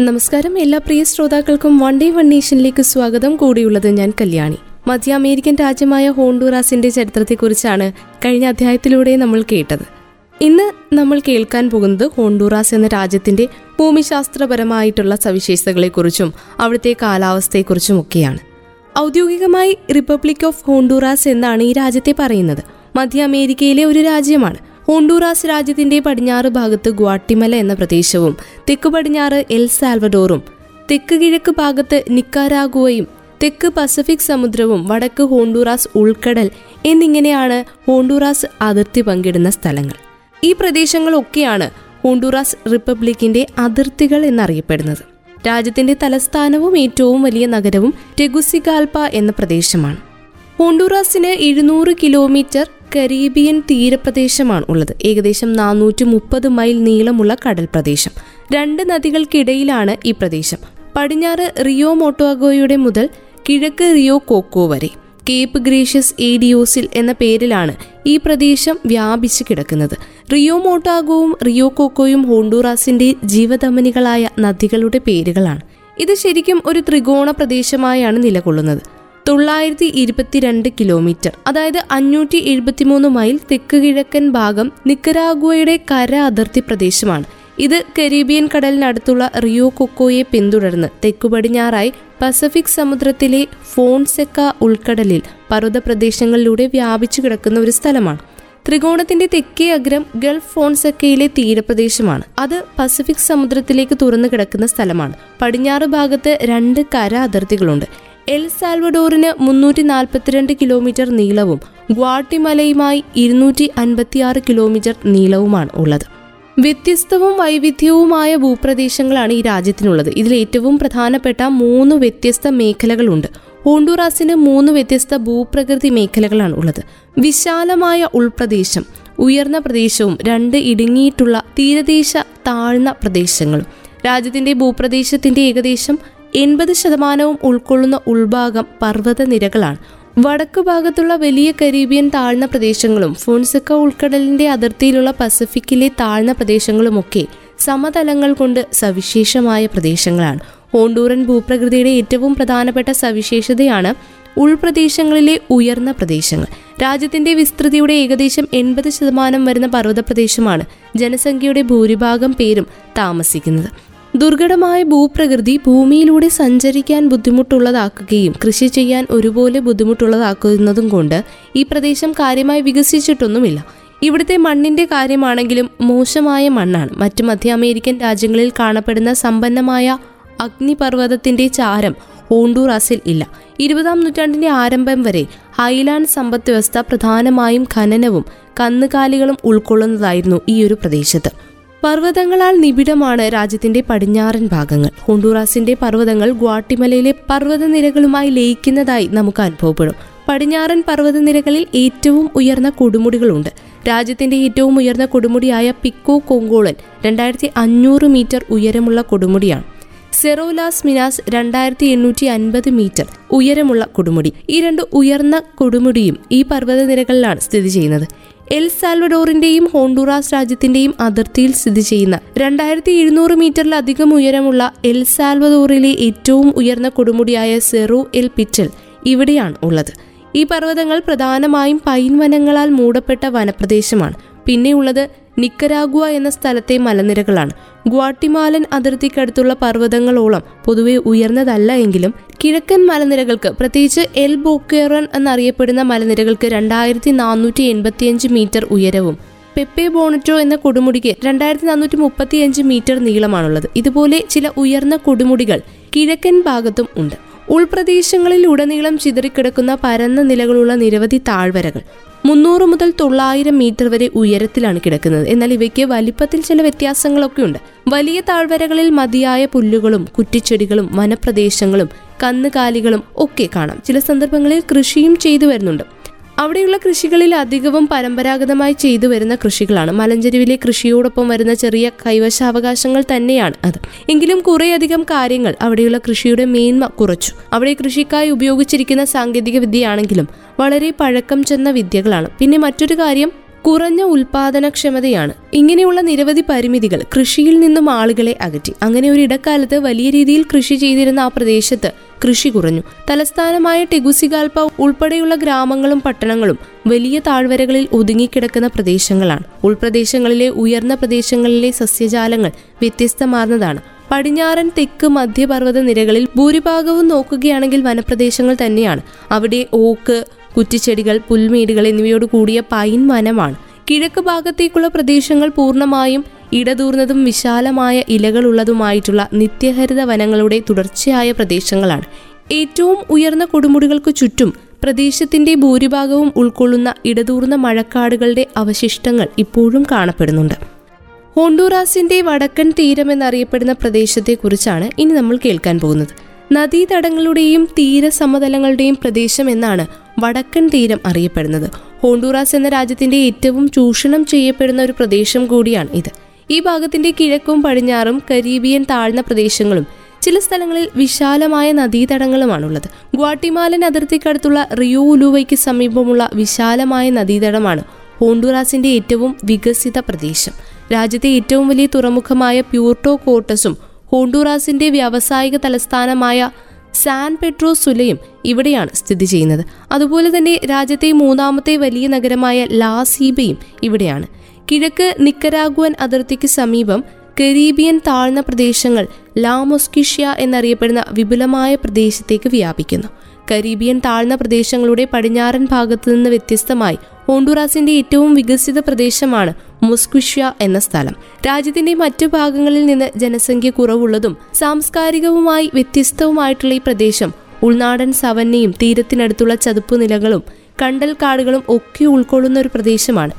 നമസ്കാരം. എല്ലാ പ്രിയ ശ്രോതാക്കൾക്കും വൺ ഡേ വൺ നേഷനിലേക്ക് സ്വാഗതം. കൂടിയുള്ളത് ഞാൻ കല്യാണി. മധ്യ അമേരിക്കൻ രാജ്യമായ ഹോണ്ടുറാസിന്റെ ചരിത്രത്തെക്കുറിച്ചാണ് കഴിഞ്ഞ അധ്യായത്തിലൂടെ നമ്മൾ കേട്ടത്. ഇന്ന് നമ്മൾ കേൾക്കാൻ പോകുന്നത് ഹോണ്ടുറാസ് എന്ന രാജ്യത്തിന്റെ ഭൂമിശാസ്ത്രപരമായിട്ടുള്ള സവിശേഷതകളെക്കുറിച്ചും അവിടുത്തെ കാലാവസ്ഥയെക്കുറിച്ചും ഒക്കെയാണ് ഔദ്യോഗികമായി റിപ്പബ്ലിക് ഓഫ് ഹോണ്ടുറാസ് എന്നാണ് ഈ രാജ്യത്തെ പറയുന്നത്. മധ്യ അമേരിക്കയിലെ ഒരു രാജ്യമാണ്. ഹോണ്ടൂറാസ് രാജ്യത്തിന്റെ പടിഞ്ഞാറ് ഭാഗത്ത് ഗ്വാട്ടിമല എന്ന പ്രദേശവും തെക്ക് പടിഞ്ഞാറ് എൽ സാൽവഡോറും തെക്ക് കിഴക്ക് ഭാഗത്ത് നിക്കാരാഗുവയും തെക്ക് പസഫിക് സമുദ്രവും വടക്ക് ഹോണ്ടൂറാസ് ഉൾക്കടൽ എന്നിങ്ങനെയാണ് ഹോണ്ടൂറാസ് അതിർത്തി പങ്കിടുന്ന സ്ഥലങ്ങൾ. ഈ പ്രദേശങ്ങളൊക്കെയാണ് ഹോണ്ടൂറാസ് റിപ്പബ്ലിക്കിന്റെ അതിർത്തികൾ എന്നറിയപ്പെടുന്നത്. രാജ്യത്തിന്റെ തലസ്ഥാനവും ഏറ്റവും വലിയ നഗരവും ടെഗുസിഗാൽപ എന്ന പ്രദേശമാണ്. ഹോണ്ടൂറാസിന് എഴുന്നൂറ് കിലോമീറ്റർ കരീബിയൻ തീരപ്രദേശമാണ് ഉള്ളത്. ഏകദേശം നാനൂറ്റി മുപ്പത് മൈൽ നീളമുള്ള കടൽ പ്രദേശം രണ്ട് നദികൾക്കിടയിലാണ് ഈ പ്രദേശം. പടിഞ്ഞാറ് റിയോ മോട്ടോഗോയുടെ മുതൽ കിഴക്ക് റിയോ കോക്കോ വരെ. കേപ്പ് ഗ്രീഷ്യസ് ഏഡിയോസിൽ എന്ന പേരിലാണ് ഈ പ്രദേശം വ്യാപിച്ചു കിടക്കുന്നത്. റിയോ മോട്ടാഗോവും റിയോ കോക്കോയും ഹോണ്ടൂറാസിന്റെ ജീവധമനികളായ നദികളുടെ പേരുകളാണ്. ഇത് ശരിക്കും ഒരു ത്രികോണ പ്രദേശമായാണ് നിലകൊള്ളുന്നത്. തൊള്ളായിരത്തി ഇരുപത്തിരണ്ട് കിലോമീറ്റർ. അതായത് അഞ്ഞൂറ്റി എഴുപത്തിമൂന്ന് മൈൽ തെക്ക് കിഴക്കൻ ഭാഗം നിക്കരാഗുവയുടെ കര അതിർത്തി പ്രദേശമാണ്. ഇത് കരീബിയൻ കടലിനടുത്തുള്ള റിയോ കൊക്കോയെ പിന്തുടർന്ന് തെക്കുപടിഞ്ഞാറായി പസഫിക് സമുദ്രത്തിലെ ഫോൺസെക്ക ഉൾക്കടലിൽ പർവത പ്രദേശങ്ങളിലൂടെ വ്യാപിച്ചു കിടക്കുന്ന ഒരു സ്ഥലമാണ്. ത്രികോണത്തിന്റെ തെക്കേ അഗ്രം ഗൾഫ് ഫോൺസെക്കയിലെ തീരപ്രദേശമാണ്. അത് പസഫിക് സമുദ്രത്തിലേക്ക് തുറന്നു കിടക്കുന്ന സ്ഥലമാണ്. പടിഞ്ഞാറ് ഭാഗത്ത് രണ്ട് കര അതിർത്തികളുണ്ട്. എൽ സാൽവഡോറിന് മുന്നൂറ്റി നാൽപ്പത്തിരണ്ട് കിലോമീറ്റർ നീളവും ഗ്വാട്ടിമലയുമായി ഇരുന്നൂറ്റി അൻപത്തിയാറ് കിലോമീറ്റർ നീളവുമാണ് ഉള്ളത്. വ്യത്യസ്തവും വൈവിധ്യവുമായ ഭൂപ്രദേശങ്ങളാണ് ഈ രാജ്യത്തിനുള്ളത്. ഇതിൽ ഏറ്റവും പ്രധാനപ്പെട്ട മൂന്ന് വ്യത്യസ്ത മേഖലകളുണ്ട്. ഹോണ്ടുറാസിന് മൂന്ന് വ്യത്യസ്ത ഭൂപ്രകൃതി മേഖലകളാണ് ഉള്ളത്. വിശാലമായ ഉൾപ്രദേശം ഉയർന്ന പ്രദേശവും രണ്ട് ഇടുങ്ങിയിട്ടുള്ള തീരദേശ താഴ്ന്ന പ്രദേശങ്ങളും. രാജ്യത്തിന്റെ ഭൂപ്രദേശത്തിന്റെ ഏകദേശം എൺപത് ശതമാനവും ഉൾക്കൊള്ളുന്ന ഉൾഭാഗം പർവത നിരകളാണ് വടക്കു ഭാഗത്തുള്ള വലിയ കരീബിയൻ താഴ്ന്ന പ്രദേശങ്ങളും ഫോൺസക്ക ഉൾക്കടലിന്റെ അതിർത്തിയിലുള്ള പസഫിക്കിലെ താഴ്ന്ന പ്രദേശങ്ങളുമൊക്കെ സമതലങ്ങൾ കൊണ്ട് സവിശേഷമായ പ്രദേശങ്ങളാണ്. ഹോണ്ടൂറൻ ഭൂപ്രകൃതിയുടെ ഏറ്റവും പ്രധാനപ്പെട്ട സവിശേഷതയാണ് ഉൾപ്രദേശങ്ങളിലെ ഉയർന്ന പ്രദേശങ്ങൾ. രാജ്യത്തിന്റെ വിസ്തൃതിയുടെ ഏകദേശം എൺപത് ശതമാനം വരുന്ന പർവത പ്രദേശമാണ് ജനസംഖ്യയുടെ ഭൂരിഭാഗം പേരും താമസിക്കുന്നത്. ദുർഘടമായ ഭൂപ്രകൃതി ഭൂമിയിലൂടെ സഞ്ചരിക്കാൻ ബുദ്ധിമുട്ടുള്ളതാക്കുകയും കൃഷി ചെയ്യാൻ ഒരുപോലെ ബുദ്ധിമുട്ടുള്ളതാക്കുന്നതും കൊണ്ട് ഈ പ്രദേശം കാര്യമായി വികസിച്ചിട്ടൊന്നുമില്ല. ഇവിടുത്തെ മണ്ണിന്റെ കാര്യമാണെങ്കിലും മോശമായ മണ്ണാണ്. മറ്റ് മധ്യ അമേരിക്കൻ രാജ്യങ്ങളിൽ കാണപ്പെടുന്ന സമ്പന്നമായ അഗ്നിപർവതത്തിന്റെ ചാരം ഹോണ്ടൂറാസിൽ ഇല്ല. ഇരുപതാം നൂറ്റാണ്ടിന്റെ ആരംഭം വരെ ഹൈലാൻഡ് സമ്പദ് വ്യവസ്ഥ പ്രധാനമായും ഖനനവും കന്നുകാലികളും ഉൾക്കൊള്ളുന്നതായിരുന്നു ഈ ഒരു പ്രദേശത്ത്. പർവതങ്ങളാൽ നിബിഡമാണ് രാജ്യത്തിന്റെ പടിഞ്ഞാറൻ ഭാഗങ്ങൾ. ഹോണ്ടൂറാസിന്റെ പർവതങ്ങൾ ഗ്വാട്ടിമലയിലെ പർവതനിരകളുമായി ലയിക്കുന്നതായി നമുക്ക് അനുഭവപ്പെടും. പടിഞ്ഞാറൻ പർവതനിരകളിൽ ഏറ്റവും ഉയർന്ന കൊടുമുടികളുണ്ട്. രാജ്യത്തിന്റെ ഏറ്റവും ഉയർന്ന കൊടുമുടിയായ പിക്കോ കൊങ്കോളൻ രണ്ടായിരത്തി അഞ്ഞൂറ് മീറ്റർ ഉയരമുള്ള കൊടുമുടിയാണ്. സെറോലാസ് മിനാസ് രണ്ടായിരത്തി എണ്ണൂറ്റി അൻപത് മീറ്റർ ഉയരമുള്ള കൊടുമുടി. ഈ രണ്ട് ഉയർന്ന കൊടുമുടിയും ഈ പർവതനിരകളിലാണ് സ്ഥിതി ചെയ്യുന്നത്. എൽ സാൽവഡോറിന്റെയും ഹോണ്ടുറാസ് രാജ്യത്തിന്റെയും അതിർത്തിയിൽ സ്ഥിതി ചെയ്യുന്ന രണ്ടായിരത്തി എഴുന്നൂറ് മീറ്ററിലധികം ഉയരമുള്ള എൽ സാൽവഡോറിലെ ഏറ്റവും ഉയർന്ന കൊടുമുടിയായ സെറു എൽ പിറ്റൽ ഇവിടെയാണ് ഉള്ളത്. ഈ പർവതങ്ങൾ പ്രധാനമായും പൈൻ വനങ്ങളാൽ മൂടപ്പെട്ട വനപ്രദേശമാണ്. പിന്നെയുള്ളത് നിക്കരാഗുവ എന്ന സ്ഥലത്തെ മലനിരകളാണ്. ഗ്വാട്ടിമാലൻ അതിർത്തിക്കടുത്തുള്ള പർവതങ്ങളോളം പൊതുവെ ഉയർന്നതല്ല എങ്കിലും കിഴക്കൻ മലനിരകൾക്ക് പ്രത്യേകിച്ച് എൽ ബോക്കേറൻ എന്നറിയപ്പെടുന്ന മലനിരകൾക്ക് രണ്ടായിരത്തി നാനൂറ്റി എൺപത്തിയഞ്ച് മീറ്റർ ഉയരവും പെപ്പെ ബോണറ്റോ എന്ന കൊടുമുടിക്ക് രണ്ടായിരത്തി നാനൂറ്റി മുപ്പത്തിയഞ്ച് മീറ്റർ നീളമാണുള്ളത്. ഇതുപോലെ ചില ഉയർന്ന കൊടുമുടികൾ കിഴക്കൻ ഭാഗത്തും ഉണ്ട്. ഉൾപ്രദേശങ്ങളിൽ ഉടനീളം ചിതറിക്കിടക്കുന്ന പരന്ന നിലകളുള്ള നിരവധി താഴ്വരകൾ. മുന്നൂറ് മുതൽ തൊള്ളായിരം മീറ്റർ വരെ ഉയരത്തിലാണ് കിടക്കുന്നത്. എന്നാൽ ഇവയ്ക്ക് വലിപ്പത്തിൽ ചില വ്യത്യാസങ്ങളൊക്കെ ഉണ്ട് വലിയ താഴ്വരകളിൽ മതിയായ പുല്ലുകളും കുറ്റിച്ചെടികളും വനപ്രദേശങ്ങളും കന്നുകാലികളും ഒക്കെ കാണാം. ചില സന്ദർഭങ്ങളിൽ കൃഷിയും ചെയ്തു വരുന്നുണ്ട്. അവിടെയുള്ള കൃഷികളിൽ അധികവും പരമ്പരാഗതമായി ചെയ്തു വരുന്ന കൃഷികളാണ്. മലഞ്ചെരുവിലെ കൃഷിയോടൊപ്പം വരുന്ന ചെറിയ കൈവശാവകാശങ്ങൾ തന്നെയാണ് അത്. എങ്കിലും കുറേയധികം കാര്യങ്ങൾ അവിടെയുള്ള കൃഷിയുടെ മേന്മ കുറച്ചു. അവിടെ കൃഷിക്കായി ഉപയോഗിച്ചിരിക്കുന്ന സാങ്കേതിക വിദ്യയാണെങ്കിലും വളരെ പഴക്കം ചെന്ന വിദ്യകളാണ്. പിന്നെ മറ്റൊരു കാര്യം കുറഞ്ഞ ഉൽപാദനക്ഷമതയാണ്. ഇങ്ങനെയുള്ള നിരവധി പരിമിതികൾ കൃഷിയിൽ നിന്നും ആളുകളെ അകറ്റി. അങ്ങനെ ഒരു ഇടക്കാലത്ത് വലിയ രീതിയിൽ കൃഷി ചെയ്തിരുന്ന ആ പ്രദേശത്ത് കൃഷി കുറഞ്ഞു. തലസ്ഥാനമായ ടെഗുസിഗാൽപ ഉൾപ്പെടെയുള്ള ഗ്രാമങ്ങളും പട്ടണങ്ങളും വലിയ താഴ്വരകളിൽ ഒതുങ്ങിക്കിടക്കുന്ന പ്രദേശങ്ങളാണ്. ഉൾപ്രദേശങ്ങളിലെ ഉയർന്ന പ്രദേശങ്ങളിലെ സസ്യജാലങ്ങൾ വ്യത്യസ്തമാർന്നതാണ്. പടിഞ്ഞാറൻ തെക്ക് മധ്യപർവത നിരകളിൽ ഭൂരിഭാഗവും നോക്കുകയാണെങ്കിൽ വനപ്രദേശങ്ങൾ തന്നെയാണ്. അവിടെ ഓക്ക് കുറ്റിച്ചെടികൾ പുൽമേടുകൾ എന്നിവയോട് കൂടിയ പൈൻ വനമാണ്. കിഴക്ക് ഭാഗത്തേക്കുള്ള പ്രദേശങ്ങൾ പൂർണമായും ഇടതൂർന്നതും വിശാലമായ ഇലകളുള്ളതുമായിട്ടുള്ള നിത്യഹരിത വനങ്ങളുടെ തുടർച്ചയായ പ്രദേശങ്ങളാണ്. ഏറ്റവും ഉയർന്ന കൊടുമുടികൾക്ക് ചുറ്റും പ്രദേശത്തിന്റെ ഭൂരിഭാഗവും ഉൾക്കൊള്ളുന്ന ഇടതൂർന്ന മഴക്കാടുകളുടെ അവശിഷ്ടങ്ങൾ ഇപ്പോഴും കാണപ്പെടുന്നുണ്ട്. ഹോണ്ടൂറാസിന്റെ വടക്കൻ തീരം എന്നറിയപ്പെടുന്ന പ്രദേശത്തെക്കുറിച്ചാണ് ഇനി നമ്മൾ കേൾക്കാൻ പോകുന്നത്. നദീതടങ്ങളുടെയും തീരസമതലങ്ങളുടെയും പ്രദേശം എന്നാണ് വടക്കൻ തീരം അറിയപ്പെടുന്നത്. ഹോണ്ടൂറാസ് എന്ന രാജ്യത്തിന്റെ ഏറ്റവും ചൂഷണം ചെയ്യപ്പെടുന്ന ഒരു പ്രദേശം കൂടിയാണ് ഇത്. ഈ ഭാഗത്തിന്റെ കിഴക്കും പടിഞ്ഞാറും കരീബിയൻ താഴ്ന്ന പ്രദേശങ്ങളും ചില സ്ഥലങ്ങളിൽ വിശാലമായ നദീതടങ്ങളുമാണുള്ളത്. ഗ്വാട്ടിമാലൻ അതിർത്തിക്കടുത്തുള്ള റിയോ ഉലുവയ്ക്ക് സമീപമുള്ള വിശാലമായ നദീതടമാണ് ഹോണ്ടുറാസിന്റെ ഏറ്റവും വികസിത പ്രദേശം. രാജ്യത്തെ ഏറ്റവും വലിയ തുറമുഖമായ പ്യൂർട്ടോ കോട്ടസും ഹോണ്ടുറാസിന്റെ വ്യാവസായിക തലസ്ഥാനമായ സാൻ പെട്രോ സുലയും ഇവിടെയാണ് സ്ഥിതി ചെയ്യുന്നത്. അതുപോലെ തന്നെ രാജ്യത്തെ മൂന്നാമത്തെ വലിയ നഗരമായ ലാസീബയും ഇവിടെയാണ്. കിഴക്ക് നിക്കരാഗുവൻ അതിർത്തിക്ക് സമീപം കരീബിയൻ താഴ്ന്ന പ്രദേശങ്ങൾ ലാമൊസ്കിഷ്യ എന്നറിയപ്പെടുന്ന വിപുലമായ പ്രദേശത്തേക്ക് വ്യാപിക്കുന്നു. കരീബിയൻ താഴ്ന്ന പ്രദേശങ്ങളുടെ പടിഞ്ഞാറൻ ഭാഗത്തു നിന്ന് വ്യത്യസ്തമായി ഹോണ്ടുറാസിന്റെ ഏറ്റവും വികസിത പ്രദേശമാണ് മുസ്കുഷ്യ എന്ന സ്ഥലം. രാജ്യത്തിന്റെ മറ്റു ഭാഗങ്ങളിൽ നിന്ന് ജനസംഖ്യ കുറവുള്ളതും സാംസ്കാരികവുമായി വ്യത്യസ്തവുമായിട്ടുള്ള ഈ പ്രദേശം ഉൾനാടൻ സവന്നയും തീരത്തിനടുത്തുള്ള ചതുപ്പ് നിലകളും കണ്ടൽ കാടുകളും ഒക്കെ ഉൾക്കൊള്ളുന്ന ഒരു പ്രദേശമാണ്.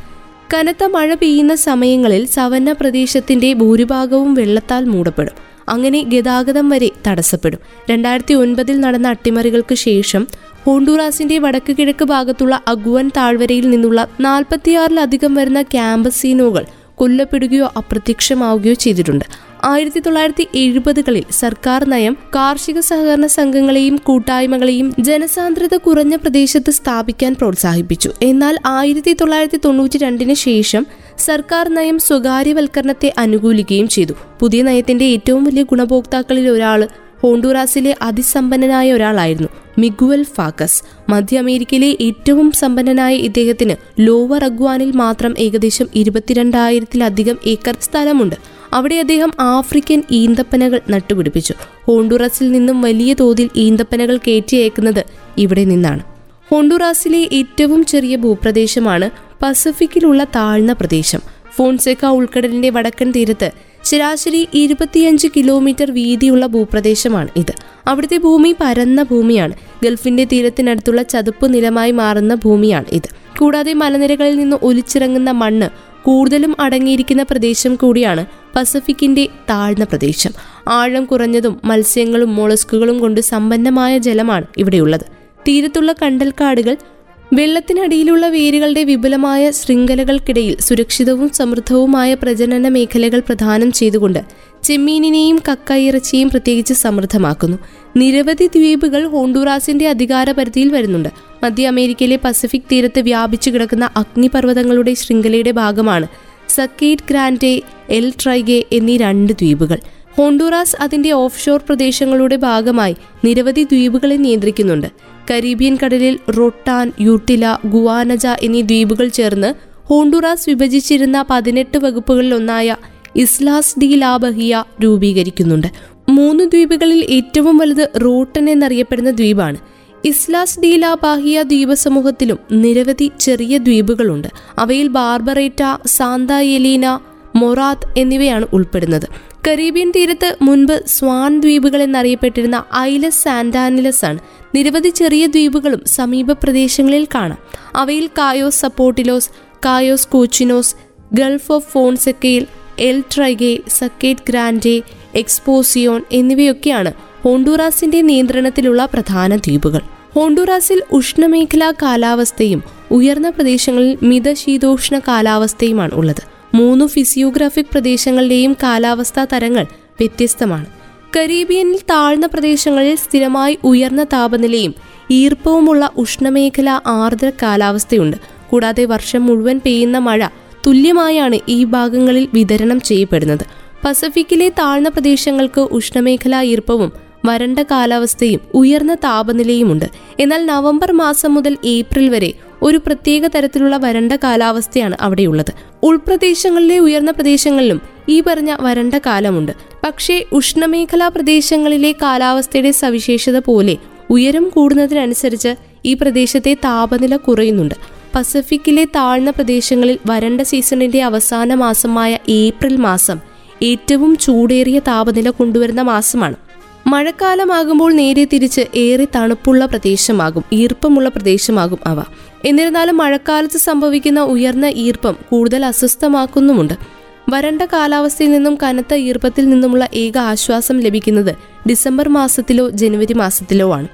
കനത്ത മഴ പെയ്യുന്ന സമയങ്ങളിൽ സവന്ന പ്രദേശത്തിന്റെ ഭൂരിഭാഗവും വെള്ളത്താൽ മൂടപ്പെടും. അങ്ങനെ ഗതാഗതം വരെ തടസ്സപ്പെടും. രണ്ടായിരത്തി ഒൻപതിൽ നടന്ന അട്ടിമറികൾക്ക് ശേഷം ഹോണ്ടൂറാസിന്റെ വടക്ക് കിഴക്ക് ഭാഗത്തുള്ള അഗുവൻ താഴ്വരയിൽ നിന്നുള്ള നാൽപ്പത്തിയാറിലധികം വരുന്ന ക്യാമ്പസീനോകൾ കൊല്ലപ്പെടുകയോ അപ്രത്യക്ഷമാവുകയോ ചെയ്തിട്ടുണ്ട്. ആയിരത്തി തൊള്ളായിരത്തി എഴുപതുകളിൽ സർക്കാർ നയം കാർഷിക സഹകരണ സംഘങ്ങളെയും കൂട്ടായ്മകളെയും ജനസാന്ദ്രത കുറഞ്ഞ പ്രദേശത്ത് സ്ഥാപിക്കാൻ പ്രോത്സാഹിപ്പിച്ചു. എന്നാൽ ആയിരത്തി തൊള്ളായിരത്തി തൊണ്ണൂറ്റി രണ്ടിന് ശേഷം സർക്കാർ നയം സ്വകാര്യവൽക്കരണത്തെ അനുകൂലിക്കുകയും ചെയ്തു. പുതിയ നയത്തിന്റെ ഏറ്റവും വലിയ ഗുണഭോക്താക്കളിൽ ഒരാൾ ഹോണ്ടുറാസിലെ അതിസമ്പന്നനായ ഒരാളായിരുന്നു മിഗുവൽ ഫാക്കസ്. മധ്യ അമേരിക്കയിലെ ഏറ്റവും സമ്പന്നനായ ഇദ്ദേഹത്തിന് ലോവർ അഗ്വാനിൽ മാത്രം ഏകദേശം ഇരുപത്തിരണ്ടായിരത്തിലധികം ഏക്കർ സ്ഥലമുണ്ട്. അവിടെ അദ്ദേഹം ആഫ്രിക്കൻ ഈന്തപ്പനകൾ നട്ടുപിടിപ്പിച്ചു. ഹോണ്ടുറാസിൽ നിന്നും വലിയ തോതിൽ ഈന്തപ്പനകൾ കയറ്റി അയക്കുന്നത് ഇവിടെ നിന്നാണ്. ഹോണ്ടുറാസിലെ ഏറ്റവും ചെറിയ ഭൂപ്രദേശമാണ് പസഫിക്കിലുള്ള താഴ്ന്ന പ്രദേശം. ഫോൺസെക്ക ഉൾക്കടലിന്റെ വടക്കൻ തീരത്ത് ശരാശരി ഇരുപത്തിയഞ്ച് കിലോമീറ്റർ വീതിയുള്ള ഭൂപ്രദേശമാണ് ഇത്. അവിടുത്തെ ഭൂമി പരന്ന ഭൂമിയാണ്. ഗൾഫിന്റെ തീരത്തിനടുത്തുള്ള ചതുപ്പ് നിലമായി മാറുന്ന ഭൂമിയാണ് ഇത്. കൂടാതെ മലനിരകളിൽ നിന്ന് ഒലിച്ചിറങ്ങുന്ന മണ്ണ് കൂടുതലും അടങ്ങിയിരിക്കുന്ന പ്രദേശം കൂടിയാണ് പസഫിക്കിന്റെ താഴ്ന്ന പ്രദേശം. ആഴം കുറഞ്ഞതും മത്സ്യങ്ങളും മോളസ്കുകളും കൊണ്ട് സമ്പന്നമായ ജലമാണ് ഇവിടെയുള്ളത്. തീരത്തുള്ള കണ്ടൽക്കാടുകൾ വെള്ളത്തിനടിയിലുള്ള വേരുകളുടെ വിപുലമായ ശൃംഖലകൾക്കിടയിൽ സുരക്ഷിതവും സമൃദ്ധവുമായ പ്രജനന മേഖലകൾ പ്രദാനം ചെയ്തുകൊണ്ട് ചെമ്മീനിനെയും കക്കയിറച്ചിയും പ്രത്യേകിച്ച് സമൃദ്ധമാക്കുന്നു. നിരവധി ദ്വീപുകൾ ഹോണ്ടുറാസിന്റെ അധികാരപരിധിയിൽ വരുന്നുണ്ട്. മധ്യ അമേരിക്കയിലെ പസഫിക് തീരത്ത് വ്യാപിച്ചു കിടക്കുന്ന അഗ്നിപർവതങ്ങളുടെ ശൃംഖലയുടെ ഭാഗമാണ് സക്കേറ്റ് ഗ്രാൻഡെ എൽ ട്രൈഗെ എന്നീ രണ്ട് ദ്വീപുകൾ. ഹോണ്ടുറാസ് അതിന്റെ ഓഫ്ഷോർ പ്രദേശങ്ങളുടെ ഭാഗമായി നിരവധി ദ്വീപുകളെ നിയന്ത്രിക്കുന്നുണ്ട്. കരീബിയൻ കടലിൽ റൊട്ടാൻ യൂട്ടില ഗുവാനജ എന്നീ ദ്വീപുകൾ ചേർന്ന് ഹോണ്ടുറാസ് വിഭജിച്ചിരുന്ന പതിനെട്ട് വകുപ്പുകളിൽ ഒന്നായ ഇസ്ലാസ് ഡി ലാബഹിയ രൂപീകരിക്കുന്നുണ്ട്. മൂന്ന് ദ്വീപുകളിൽ ഏറ്റവും വലുത് റോട്ടൻ എന്നറിയപ്പെടുന്ന ദ്വീപാണ്. ഇസ്ലാസ് ഡി ലാബാഹിയ ദ്വീപസമൂഹത്തിലും നിരവധി ചെറിയ ദ്വീപുകളുണ്ട്. അവയിൽ ബാർബറേറ്റ സാന്ത എലീന മൊറാത്ത് എന്നിവയാണ് ഉൾപ്പെടുന്നത്. കരീബിയൻ തീരത്ത് മുൻപ് സ്വാൻ ദ്വീപുകൾ എന്നറിയപ്പെട്ടിരുന്ന ഐലസ് സാന്റാനിലസ് ആണ്. നിരവധി ചെറിയ ദ്വീപുകളും സമീപ പ്രദേശങ്ങളിൽ കാണാം. അവയിൽ Cayos Zapotillos Cayos Cochinos Gulf of ഫോൺസെക്കയിൽ El ട്രൈഗെ സക്കേറ്റ് ഗ്രാൻഡെ എക്സ്പോസിയോൺ എന്നിവയൊക്കെയാണ് ഹോണ്ടുറാസിന്റെ നിയന്ത്രണത്തിലുള്ള പ്രധാന ദ്വീപുകൾ. ഹോണ്ടുറാസിൽ ഉഷ്ണമേഖലാ കാലാവസ്ഥയും ഉയർന്ന പ്രദേശങ്ങളിൽ മിതശീതോഷ്ണ കാലാവസ്ഥയുമാണ് ഉള്ളത്. മൂന്ന് ഫിസിയോഗ്രാഫിക് പ്രദേശങ്ങളിലെയും കാലാവസ്ഥാ തരങ്ങൾ വ്യത്യസ്തമാണ്. കരീബിയനിൽ താഴ്ന്ന പ്രദേശങ്ങളിൽ സ്ഥിരമായി ഉയർന്ന താപനിലയും ഈർപ്പവുമുള്ള ഉഷ്ണമേഖല ആർദ്ര കാലാവസ്ഥയുണ്ട്. കൂടാതെ വർഷം മുഴുവൻ പെയ്യുന്ന മഴ തുല്യമായാണ് ഈ ഭാഗങ്ങളിൽ വിതരണം ചെയ്യപ്പെടുന്നത്. പസഫിക്കിലെ താഴ്ന്ന പ്രദേശങ്ങൾക്ക് ഉഷ്ണമേഖലാ ഈർപ്പവും വരണ്ട കാലാവസ്ഥയും ഉയർന്ന താപനിലയുമുണ്ട്. എന്നാൽ നവംബർ മാസം മുതൽ ഏപ്രിൽ വരെ ഒരു പ്രത്യേക തരത്തിലുള്ള വരണ്ട കാലാവസ്ഥയാണ് അവിടെയുള്ളത്. ഉൾപ്രദേശങ്ങളിലെ ഉയർന്ന പ്രദേശങ്ങളിലും ഈ പറഞ്ഞ വരണ്ട കാലമുണ്ട്. പക്ഷേ ഉഷ്ണമേഖലാ പ്രദേശങ്ങളിലെ കാലാവസ്ഥയുടെ സവിശേഷത പോലെ ഉയരം കൂടുന്നതിനനുസരിച്ച് ഈ പ്രദേശത്തെ താപനില കുറയുന്നുണ്ട്. പസഫിക്കിലെ താഴ്ന്ന പ്രദേശങ്ങളിൽ വരണ്ട സീസണിന്റെ അവസാന മാസമായ ഏപ്രിൽ മാസം ഏറ്റവും ചൂടേറിയ താപനില കൊണ്ടുവരുന്ന മാസമാണ്. മഴക്കാലമാകുമ്പോൾ നേരെ തിരിച്ച് ഏറെ തണുപ്പുള്ള പ്രദേശമാകും ഈർപ്പമുള്ള പ്രദേശമാകും അവ. എന്നിരുന്നാലും മഴക്കാലത്ത് സംഭവിക്കുന്ന ഉയർന്ന ഈർപ്പം കൂടുതൽ അസ്വസ്ഥമാക്കുന്നുമുണ്ട്. വരണ്ട കാലാവസ്ഥയിൽ നിന്നും കനത്ത ഈർപ്പത്തിൽ നിന്നുമുള്ള ഏക ആശ്വാസം ലഭിക്കുന്നത് ഡിസംബർ മാസത്തിലോ ജനുവരി മാസത്തിലോ ആണ്.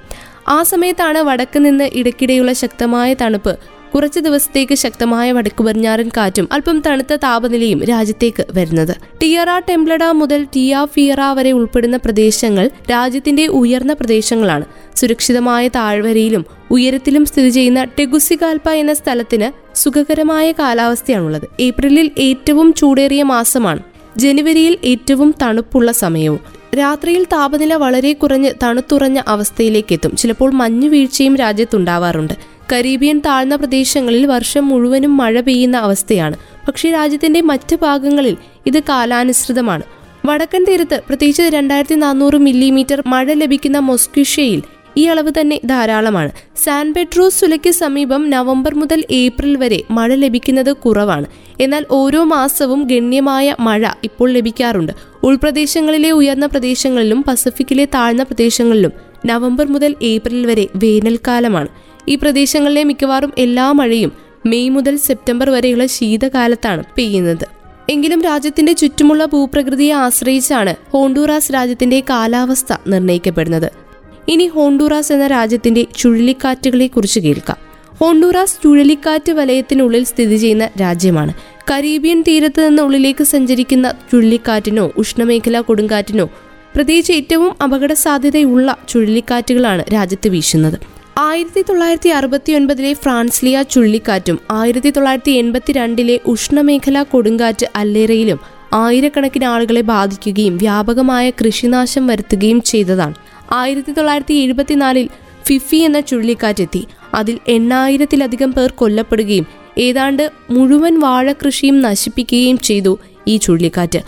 ആ സമയത്താണ് വടക്ക് നിന്ന് ഇടയ്ക്കിടെയുള്ള ശക്തമായ തണുപ്പ് കുറച്ച് ദിവസത്തേക്ക് ശക്തമായ വടക്കു പടിഞ്ഞാറൻ കാറ്റും അല്പം തണുത്ത താപനിലയും രാജ്യത്തേക്ക് വരുന്നത്. ടിയറ ടെംപ്ലഡ മുതൽ ടിയ ഫിയറ വരെ ഉൾപ്പെടുന്ന പ്രദേശങ്ങൾ രാജ്യത്തിന്റെ ഉയർന്ന പ്രദേശങ്ങളാണ്. സുരക്ഷിതമായ താഴ്വരയിലും ഉയരത്തിലും സ്ഥിതി ചെയ്യുന്ന ടെഗുസികാൽപ എന്ന സ്ഥലത്തിന് സുഖകരമായ കാലാവസ്ഥയാണുള്ളത്. ഏപ്രിലിൽ ഏറ്റവും ചൂടേറിയ മാസമാണ്. ജനുവരിയിൽ ഏറ്റവും തണുപ്പുള്ള സമയവും. രാത്രിയിൽ താപനില വളരെ കുറഞ്ഞ് തണുത്തുറഞ്ഞ അവസ്ഥയിലേക്ക് എത്തും ചിലപ്പോൾ മഞ്ഞുവീഴ്ചയും രാജ്യത്തുണ്ടാവാറുണ്ട്. കരീബിയൻ താഴ്ന്ന പ്രദേശങ്ങളിൽ വർഷം മുഴുവനും മഴ പെയ്യുന്ന അവസ്ഥയാണ്. പക്ഷേ രാജ്യത്തിന്റെ മറ്റ് ഭാഗങ്ങളിൽ ഇത് കാലാനുസൃതമാണ്. വടക്കൻ തീരത്ത് പ്രത്യേകിച്ച് രണ്ടായിരത്തി നാനൂറ് മില്ലിമീറ്റർ മഴ ലഭിക്കുന്ന മൊസ്കുഷ്യയിൽ ഈ അളവ് തന്നെ ധാരാളമാണ്. സാൻ പെട്രോസ് സുലയ്ക്ക് സമീപം നവംബർ മുതൽ ഏപ്രിൽ വരെ മഴ ലഭിക്കുന്നത് കുറവാണ്. എന്നാൽ ഓരോ മാസവും ഗണ്യമായ മഴ ഇപ്പോൾ ലഭിക്കാറുണ്ട്. ഉൾപ്രദേശങ്ങളിലെ ഉയർന്ന പ്രദേശങ്ങളിലും പസഫിക്കിലെ താഴ്ന്ന പ്രദേശങ്ങളിലും നവംബർ മുതൽ ഏപ്രിൽ വരെ വേനൽക്കാലമാണ്. ഈ പ്രദേശങ്ങളിലെ മിക്കവാറും എല്ലാ മഴയും മെയ് മുതൽ സെപ്റ്റംബർ വരെയുള്ള ശീതകാലത്താണ് പെയ്യുന്നത്. എങ്കിലും രാജ്യത്തിന്റെ ചുറ്റുമുള്ള ഭൂപ്രകൃതിയെ ആശ്രയിച്ചാണ് ഹോണ്ടൂറാസ് രാജ്യത്തിന്റെ കാലാവസ്ഥ നിർണയിക്കപ്പെടുന്നത്. ഇനി ഹോണ്ടൂറാസ് എന്ന രാജ്യത്തിന്റെ ചുഴലിക്കാറ്റുകളെ കുറിച്ച് കേൾക്കാം. ഹോണ്ടൂറാസ് ചുഴലിക്കാറ്റ് വലയത്തിനുള്ളിൽ സ്ഥിതി ചെയ്യുന്ന രാജ്യമാണ്. കരീബിയൻ തീരത്ത് നിന്ന് ഉള്ളിലേക്ക് സഞ്ചരിക്കുന്ന ചുഴലിക്കാറ്റിനോ ഉഷ്ണമേഖലാ കൊടുങ്കാറ്റിനോ പ്രത്യേകിച്ച് ഏറ്റവും അപകട സാധ്യതയുള്ള ചുഴലിക്കാറ്റുകളാണ് രാജ്യത്ത് വീശുന്നത്. ആയിരത്തി തൊള്ളായിരത്തി അറുപത്തി ഒൻപതിലെ ഫ്രാൻസ്ലിയ ചുഴലിക്കാറ്റും ആയിരത്തി തൊള്ളായിരത്തി എൺപത്തി രണ്ടിലെ ഉഷ്ണമേഖലാ കൊടുങ്കാറ്റ് അല്ലേറയിലും ആയിരക്കണക്കിന് ആളുകളെ ബാധിക്കുകയും വ്യാപകമായ കൃഷിനാശം വരുത്തുകയും ചെയ്തതാണ്. ആയിരത്തി തൊള്ളായിരത്തി എഴുപത്തിനാലിൽ ഫിഫി എന്ന ചുഴലിക്കാറ്റെത്തി അതിൽ എണ്ണായിരത്തിലധികം പേർ കൊല്ലപ്പെടുകയും ഏതാണ്ട് മുഴുവൻ വാഴകൃഷിയും നശിപ്പിക്കുകയും ചെയ്തു ഈ ചുഴലിക്കാറ്റ്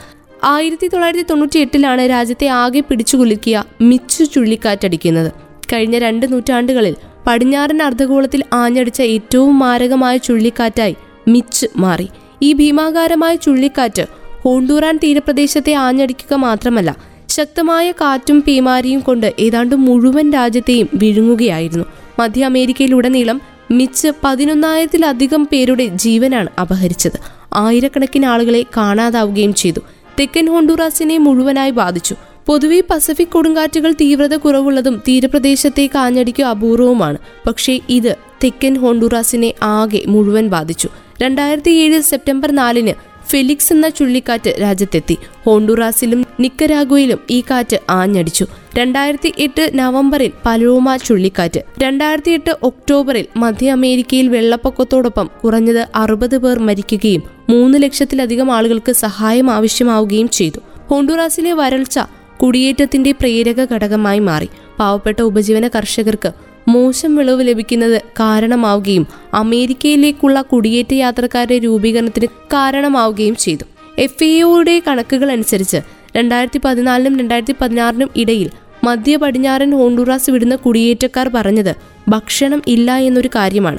ആയിരത്തി തൊള്ളായിരത്തി തൊണ്ണൂറ്റി എട്ടിലാണ് രാജ്യത്തെ ആകെ പിടിച്ചുകുലുക്കിയ മിച്ചു ചുഴലിക്കാറ്റടിക്കുന്നത് കഴിഞ്ഞ രണ്ട് നൂറ്റാണ്ടുകളിൽ പടിഞ്ഞാറൻ അർദ്ധഗോളത്തിൽ ആഞ്ഞടിച്ച ഏറ്റവും മാരകമായ ചുഴലിക്കാറ്റായി മിച്ച് മാറി. ഈ ഭീമാകാരമായ ചുഴലിക്കാറ്റ് ഹോണ്ടൂറാൻ തീരപ്രദേശത്തെ ആഞ്ഞടിക്കുക മാത്രമല്ല ശക്തമായ കാറ്റും പേമാരിയും കൊണ്ട് ഏതാണ്ട് മുഴുവൻ രാജ്യത്തെയും വിഴുങ്ങുകയായിരുന്നു. മധ്യ അമേരിക്കയിലുടനീളം മിച്ച് പതിനൊന്നായിരത്തിലധികം പേരുടെ ജീവനാണ് അപഹരിച്ചത്. ആയിരക്കണക്കിന് ആളുകളെ കാണാതാവുകയും ചെയ്തു. തെക്കൻ ഹോണ്ടൂറാസിനെ മുഴുവനായി ബാധിച്ചു. പൊതുവെ പസഫിക് കൊടുങ്കാറ്റുകൾ തീവ്രത കുറവുള്ളതും തീരപ്രദേശത്തെ കാഞ്ഞടിക്കും അപൂർവവുമാണ്. പക്ഷേ ഇത് തെക്കൻ ഹോണ്ടുറാസിനെ ആകെ മുഴുവൻ ബാധിച്ചു. രണ്ടായിരത്തി ഏഴ് സെപ്റ്റംബർ നാലിന് ഫെലിക്സ് എന്ന ചുഴലിക്കാറ്റ് രാജ്യത്തെത്തി. ഹോണ്ടുറാസിലും നിക്കരാഗുയിലും ഈ കാറ്റ് ആഞ്ഞടിച്ചു. രണ്ടായിരത്തി എട്ട് നവംബറിൽ പലോമ ചുഴലിക്കാറ്റ്. രണ്ടായിരത്തി എട്ട് ഒക്ടോബറിൽ മധ്യ അമേരിക്കയിൽ വെള്ളപ്പൊക്കത്തോടൊപ്പം കുറഞ്ഞത് അറുപത് പേർ മരിക്കുകയും മൂന്ന് ലക്ഷത്തിലധികം ആളുകൾക്ക് സഹായം ആവശ്യമാവുകയും ചെയ്തു. ഹോണ്ടുറാസിലെ വരൾച്ച കുടിയേറ്റത്തിന്റെ പ്രേരക ഘടകമായി മാറി. പാവപ്പെട്ട ഉപജീവന കർഷകർക്ക് മോശം വിളവ് ലഭിക്കുന്നത് കാരണമാവുകയും അമേരിക്കയിലേക്കുള്ള കുടിയേറ്റ യാത്രക്കാരുടെ രൂപീകരണത്തിന് കാരണമാവുകയും ചെയ്തു. എഫ് എയുടെ കണക്കുകൾ അനുസരിച്ച് രണ്ടായിരത്തി പതിനാലിനും രണ്ടായിരത്തി പതിനാറിനും ഇടയിൽ മധ്യ പടിഞ്ഞാറൻ ഹോണ്ടുറാസ് വിടുന്ന കുടിയേറ്റക്കാർ പറഞ്ഞത് ഭക്ഷണം ഇല്ല എന്നൊരു കാര്യമാണ്.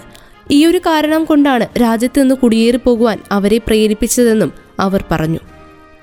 ഈ ഒരു കാരണം കൊണ്ടാണ് രാജ്യത്ത് നിന്ന് കുടിയേറി പോകുവാൻ അവരെ പ്രേരിപ്പിച്ചതെന്നും അവർ പറഞ്ഞു.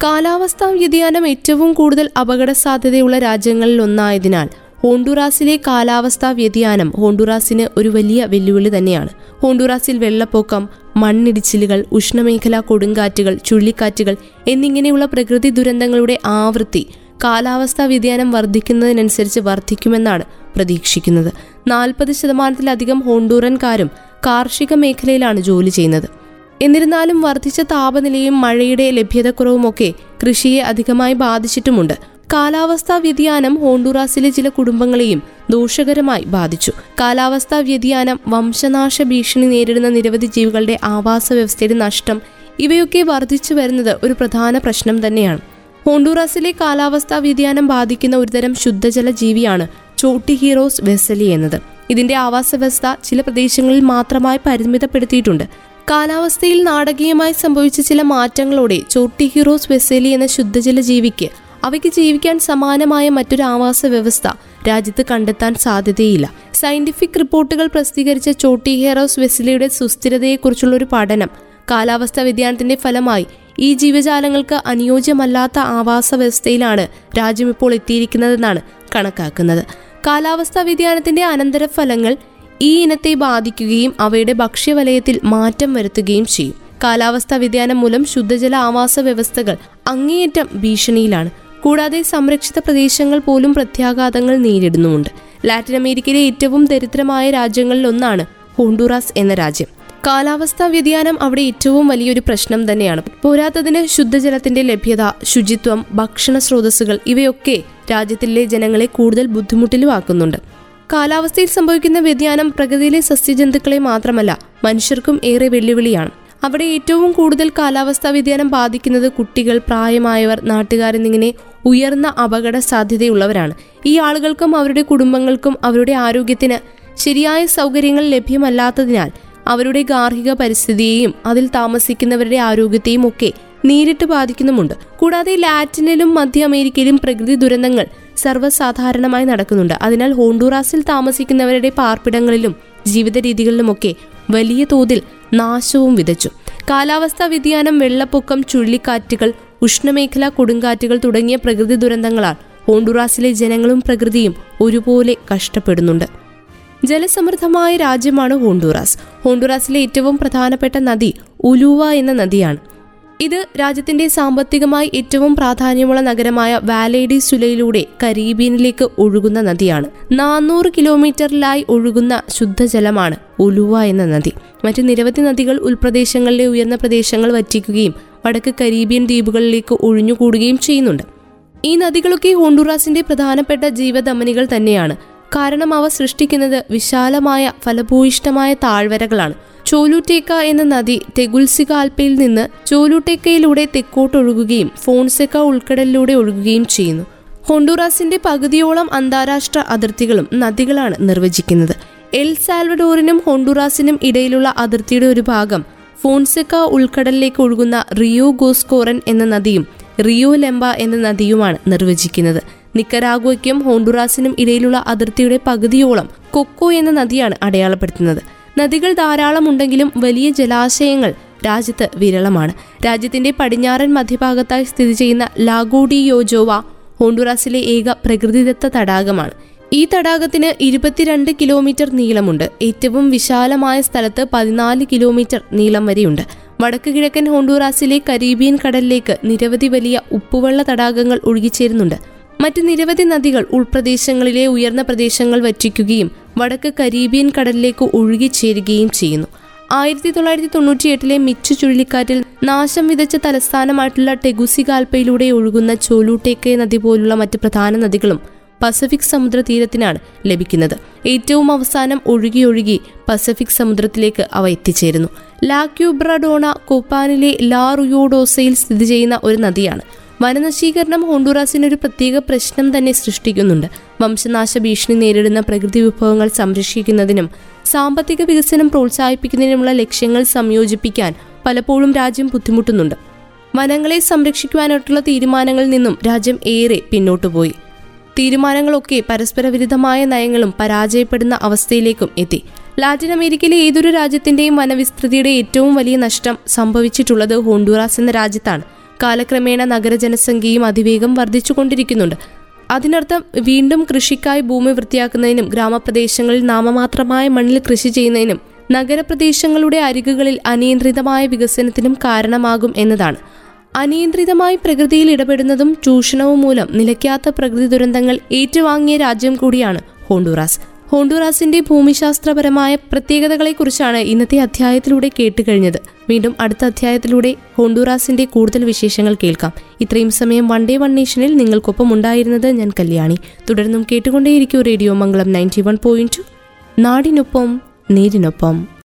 കാലാവസ്ഥാ വ്യതിയാനം ഏറ്റവും കൂടുതൽ അപകട സാധ്യതയുള്ള രാജ്യങ്ങളിൽ ഒന്നായതിനാൽ ഹോണ്ടുറാസിലെ കാലാവസ്ഥാ വ്യതിയാനം ഹോണ്ടുറാസിന് ഒരു വലിയ വെല്ലുവിളി തന്നെയാണ്. ഹോണ്ടുറാസിൽ വെള്ളപ്പൊക്കം മണ്ണിടിച്ചിലുകൾ ഉഷ്ണമേഖലാ കൊടുങ്കാറ്റുകൾ ചുഴലിക്കാറ്റുകൾ എന്നിങ്ങനെയുള്ള പ്രകൃതി ദുരന്തങ്ങളുടെ ആവൃത്തി കാലാവസ്ഥാ വ്യതിയാനം വർദ്ധിക്കുന്നതിനനുസരിച്ച് വർദ്ധിക്കുമെന്നാണ് പ്രതീക്ഷിക്കുന്നത്. നാൽപ്പത് ശതമാനത്തിലധികം ഹോണ്ടൂറൻകാരും കാർഷിക മേഖലയിലാണ് ജോലി ചെയ്യുന്നത്. എന്നിരുന്നാലും വർദ്ധിച്ച താപനിലയും മഴയുടെ ലഭ്യതക്കുറവുമൊക്കെ കൃഷിയെ അധികമായി ബാധിച്ചിട്ടുമുണ്ട്. കാലാവസ്ഥാ വ്യതിയാനം ഹോണ്ടുറാസിലെ ചില കുടുംബങ്ങളെയും ദോഷകരമായി ബാധിച്ചു. കാലാവസ്ഥാ വ്യതിയാനം വംശനാശ ഭീഷണി നേരിടുന്ന നിരവധി ജീവികളുടെ ആവാസ വ്യവസ്ഥയുടെ നഷ്ടം ഇവയൊക്കെ വർദ്ധിച്ചു വരുന്നത് ഒരു പ്രധാന പ്രശ്നം തന്നെയാണ്. ഹോണ്ടുറാസിലെ കാലാവസ്ഥാ വ്യതിയാനം ബാധിക്കുന്ന ഒരുതരം ശുദ്ധജല ജീവിയാണ് ചോട്ടി ഹീറോസ് വെസലി എന്നത്. ഇതിന്റെ ആവാസ വ്യവസ്ഥ ചില പ്രദേശങ്ങളിൽ മാത്രമായി പരിമിതപ്പെടുത്തിയിട്ടുണ്ട്. കാലാവസ്ഥയിൽ നാടകീയമായി സംഭവിച്ച ചില മാറ്റങ്ങളോടെ ചോട്ടി ഹീറോസ് വെസേലി എന്ന ശുദ്ധജല ജീവിക്ക് അവയ്ക്ക് ജീവിക്കാൻ സമാനമായ മറ്റൊരു ആവാസ വ്യവസ്ഥ രാജ്യത്ത് കണ്ടെത്താൻ സാധ്യതയില്ല. സയന്റിഫിക് റിപ്പോർട്ടുകൾ പ്രസിദ്ധീകരിച്ച ചോട്ടി ഹെറോസ് വെസലിയുടെ സുസ്ഥിരതയെക്കുറിച്ചുള്ള ഒരു പഠനം കാലാവസ്ഥാ വ്യതിയാനത്തിന്റെ ഫലമായി ഈ ജീവജാലങ്ങൾക്ക് അനുയോജ്യമല്ലാത്ത ആവാസ വ്യവസ്ഥയിലാണ് രാജ്യം ഇപ്പോൾ എത്തിയിരിക്കുന്നതെന്നാണ് കണക്കാക്കുന്നത്. കാലാവസ്ഥാ വ്യതിയാനത്തിന്റെ അനന്തരഫലങ്ങൾ ഈ ഇനത്തെ ബാധിക്കുകയും അവയുടെ ഭക്ഷ്യവലയത്തിൽ മാറ്റം വരുത്തുകയും ചെയ്യും. കാലാവസ്ഥാ വ്യതിയാനം മൂലം ശുദ്ധജല ആവാസ വ്യവസ്ഥകൾ അങ്ങേയറ്റം ഭീഷണിയിലാണ്. കൂടാതെ സംരക്ഷിത പ്രദേശങ്ങൾ പോലും പ്രത്യാഘാതങ്ങൾ നേരിടുന്നുമുണ്ട്. ലാറ്റിൻ അമേരിക്കയിലെ ഏറ്റവും ദരിദ്രമായ രാജ്യങ്ങളിൽ ഒന്നാണ് ഹോണ്ടുറാസ് എന്ന രാജ്യം. കാലാവസ്ഥാ വ്യതിയാനം അവിടെ ഏറ്റവും വലിയൊരു പ്രശ്നം തന്നെയാണ്. പോരാത്തതിന് ശുദ്ധജലത്തിന്റെ ലഭ്യത ശുചിത്വം ഭക്ഷണ സ്രോതസ്സുകൾ ഇവയൊക്കെ രാജ്യത്തിലെ ജനങ്ങളെ കൂടുതൽ ബുദ്ധിമുട്ടിലുമാക്കുന്നുണ്ട്. കാലാവസ്ഥയിൽ സംഭവിക്കുന്ന വ്യതിയാനം പ്രകൃതിയിലെ സസ്യജന്തുക്കളെ മാത്രമല്ല മനുഷ്യർക്കും ഏറെ വെല്ലുവിളിയാണ്. അവിടെ ഏറ്റവും കൂടുതൽ കാലാവസ്ഥാ വ്യതിയാനം ബാധിക്കുന്നത് കുട്ടികൾ പ്രായമായവർ നാട്ടുകാരെന്നിങ്ങനെ ഉയർന്ന അപകട സാധ്യതയുള്ളവരാണ്. ഈ ആളുകൾക്കും അവരുടെ കുടുംബങ്ങൾക്കും അവരുടെ ആരോഗ്യത്തിന് ശരിയായ സൗകര്യങ്ങൾ ലഭ്യമല്ലാത്തതിനാൽ അവരുടെ ഗാർഹിക പരിസ്ഥിതിയെയും അതിൽ താമസിക്കുന്നവരുടെ ആരോഗ്യത്തെയും ഒക്കെ നേരിട്ട് ബാധിക്കുന്നുമുണ്ട്. കൂടാതെ ലാറ്റിനിലും മധ്യ അമേരിക്കയിലും പ്രകൃതി ദുരന്തങ്ങൾ സർവസാധാരണമായി നടക്കുന്നുണ്ട്. അതിനാൽ ഹോണ്ടുറാസിൽ താമസിക്കുന്നവരുടെ പാർപ്പിടങ്ങളിലും ജീവിത രീതികളിലുമൊക്കെ വലിയ തോതിൽ നാശവും വിതച്ചു. കാലാവസ്ഥാ വ്യതിയാനം വെള്ളപ്പൊക്കം ചുഴലിക്കാറ്റുകൾ ഉഷ്ണമേഖലാ കൊടുങ്കാറ്റുകൾ തുടങ്ങിയ പ്രകൃതി ദുരന്തങ്ങളാൽ ഹോണ്ടുറാസിലെ ജനങ്ങളും പ്രകൃതിയും ഒരുപോലെ കഷ്ടപ്പെടുന്നുണ്ട്. ജലസമൃദ്ധമായ രാജ്യമാണ് ഹോണ്ടുറാസ്. ഹോണ്ടുറാസിലെ ഏറ്റവും പ്രധാനപ്പെട്ട നദി ഉലുവ എന്ന നദിയാണ്. ഇത് രാജ്യത്തിന്റെ സാമ്പത്തികമായി ഏറ്റവും പ്രാധാന്യമുള്ള നഗരമായ വാലേഡി സുലയിലൂടെ കരീബിയനിലേക്ക് ഒഴുകുന്ന നദിയാണ്. നാനൂറ് കിലോമീറ്ററിലായി ഒഴുകുന്ന ശുദ്ധജലമാണ് ഉലുവ എന്ന നദി. മറ്റ് നിരവധി നദികൾ ഉൾപ്രദേശങ്ങളിലെ ഉയർന്ന പ്രദേശങ്ങൾ വറ്റിക്കുകയും വടക്ക് കരീബിയൻ ദ്വീപുകളിലേക്ക് ഒഴിഞ്ഞുകൂടുകയും ചെയ്യുന്നുണ്ട്. ഈ നദികളൊക്കെ ഹോണ്ടുറാസിന്റെ പ്രധാനപ്പെട്ട ജീവധമനികൾ തന്നെയാണ്. കാരണം അവ സൃഷ്ടിക്കുന്നത് വിശാലമായ ഫലഭൂയിഷ്ടമായ താഴ്വരകളാണ്. ചോലുട്ടേക്ക എന്ന നദി തെഗുൽസിക ആൽപ്പയിൽ നിന്ന് ചോലൂട്ടേക്കയിലൂടെ തെക്കോട്ടൊഴുകുകയും ഫോൺസെക്ക ഉൾക്കടലിലൂടെ ഒഴുകുകയും ചെയ്യുന്നു. ഹോണ്ടുറാസിന്റെ പകുതിയോളം അന്താരാഷ്ട്ര അതിർത്തികളും നദികളാണ് നിർവചിക്കുന്നത്. എൽ സാൽവഡോറിനും ഹോണ്ടുറാസിനും ഇടയിലുള്ള അതിർത്തിയുടെ ഒരു ഭാഗം ഫോൺസെക്ക ഉൾക്കടലിലേക്ക് ഒഴുകുന്ന റിയോ ഗോസ്കോറൻ എന്ന നദിയും റിയോ ലെമ്പ എന്ന നദിയുമാണ് നിർവചിക്കുന്നത്. നിക്കരാഗോയ്ക്കും ഹോണ്ടുറാസിനും ഇടയിലുള്ള അതിർത്തിയുടെ പകുതിയോളം കൊക്കോ എന്ന നദിയാണ് അടയാളപ്പെടുത്തുന്നത്. നദികൾ ധാരാളം ഉണ്ടെങ്കിലും വലിയ ജലാശയങ്ങൾ രാജ്യത്ത് വിരളമാണ്. രാജ്യത്തിന്റെ പടിഞ്ഞാറൻ മധ്യഭാഗത്തായി സ്ഥിതി ചെയ്യുന്ന ലാഗോഡി യോജോവ ഹോണ്ടുറാസിലെ ഏക പ്രകൃതിദത്ത തടാകമാണ്. ഈ തടാകത്തിന് ഇരുപത്തിരണ്ട് കിലോമീറ്റർ നീളമുണ്ട്. ഏറ്റവും വിശാലമായ സ്ഥലത്ത് പതിനാല് കിലോമീറ്റർ നീളം വരെയുണ്ട്. വടക്ക് കിഴക്കൻ ഹോണ്ടുറാസിലെ കരീബിയൻ കടലിലേക്ക് നിരവധി വലിയ ഉപ്പുവെള്ള തടാകങ്ങൾ ഒഴുകിച്ചേരുന്നുണ്ട്. മറ്റ് നിരവധി നദികൾ ഉൾപ്രദേശങ്ങളിലെ ഉയർന്ന പ്രദേശങ്ങൾ വറ്റിക്കുകയും വടക്ക് കരീബിയൻ കടലിലേക്ക് ഒഴുകിച്ചേരുകയും ചെയ്യുന്നു. ആയിരത്തി തൊള്ളായിരത്തി തൊണ്ണൂറ്റി എട്ടിലെ മിച്ചു ചുഴലിക്കാറ്റിൽ നാശം വിതച്ച തലസ്ഥാനമായിട്ടുള്ള ടെഗുസികാൽപ്പയിലൂടെ ഒഴുകുന്ന ചോലൂട്ടേക്കെ നദി പോലുള്ള മറ്റ് പ്രധാന നദികളും പസഫിക് സമുദ്ര തീരത്തിനാണ് ലഭിക്കുന്നത്. ഏറ്റവും അവസാനം ഒഴുകി ഒഴുകി പസഫിക് സമുദ്രത്തിലേക്ക് അവ എത്തിച്ചേരുന്നു. ലാക്യൂബ്രഡോണ കൊപ്പാനിലെ ലാ റുയോഡോസയിൽ സ്ഥിതി ചെയ്യുന്ന ഒരു നദിയാണ്. വനനശീകരണം ഹോണ്ടുറാസിന് ഒരു പ്രത്യേക പ്രശ്നം തന്നെ സൃഷ്ടിക്കുന്നുണ്ട്. വംശനാശ ഭീഷണി നേരിടുന്ന പ്രകൃതി വിഭവങ്ങൾ സംരക്ഷിക്കുന്നതിനും സാമ്പത്തിക വികസനം പ്രോത്സാഹിപ്പിക്കുന്നതിനുമുള്ള ലക്ഷ്യങ്ങൾ സംയോജിപ്പിക്കാൻ പലപ്പോഴും രാജ്യം ബുദ്ധിമുട്ടുന്നുണ്ട്. വനങ്ങളെ സംരക്ഷിക്കുവാനായിട്ടുള്ള തീരുമാനങ്ങളിൽ നിന്നും രാജ്യം ഏറെ പിന്നോട്ടു പോയി. തീരുമാനങ്ങളൊക്കെ പരസ്പര വിരുദ്ധമായ നയങ്ങളും പരാജയപ്പെടുന്ന അവസ്ഥയിലേക്കും എത്തി. ലാറ്റിൻ അമേരിക്കയിലെ ഏതൊരു രാജ്യത്തിന്റെയും വനവിസ്തൃതിയുടെ ഏറ്റവും വലിയ നഷ്ടം സംഭവിച്ചിട്ടുള്ളത് ഹോണ്ടുറാസ് എന്ന രാജ്യത്താണ്. കാലക്രമേണ നഗരജനസംഖ്യയും അതിവേഗം വർദ്ധിച്ചുകൊണ്ടിരിക്കുന്നുണ്ട്. അതിനർത്ഥം വീണ്ടും കൃഷിക്കായി ഭൂമി വൃത്തിയാക്കുന്നതിനും ഗ്രാമപ്രദേശങ്ങളിൽ നാമമാത്രമായ മണ്ണിൽ കൃഷി ചെയ്യുന്നതിനും നഗരപ്രദേശങ്ങളുടെ അരികുകളിൽ അനിയന്ത്രിതമായ വികസനത്തിനും കാരണമാകും എന്നതാണ്. അനിയന്ത്രിതമായി പ്രകൃതിയിൽ ഇടപെടുന്നതും ചൂഷണവും മൂലം നിലയ്ക്കാത്ത പ്രകൃതി ദുരന്തങ്ങൾ ഏറ്റുവാങ്ങിയ രാജ്യം കൂടിയാണ് ഹോണ്ടുറാസ്. ഹോണ്ടുറാസിന്റെ ഭൂമിശാസ്ത്രപരമായ പ്രത്യേകതകളെക്കുറിച്ചാണ് ഇന്നത്തെ അധ്യായത്തിലൂടെ കേട്ടുകഴിഞ്ഞത്. വീണ്ടും അടുത്ത അധ്യായത്തിലൂടെ ഹോണ്ടുറാസിന്റെ കൂടുതൽ വിശേഷങ്ങൾ കേൾക്കാം. ഇത്രയും സമയം വൺ ഡേ വൺ നേഷനിൽ നിങ്ങൾക്കൊപ്പം ഉണ്ടായിരുന്നത് ഞാൻ കല്യാണി. തുടർന്നും കേട്ടുകൊണ്ടേയിരിക്കും radio Mangalam ninety one point നാടിനൊപ്പം നേരിനൊപ്പം.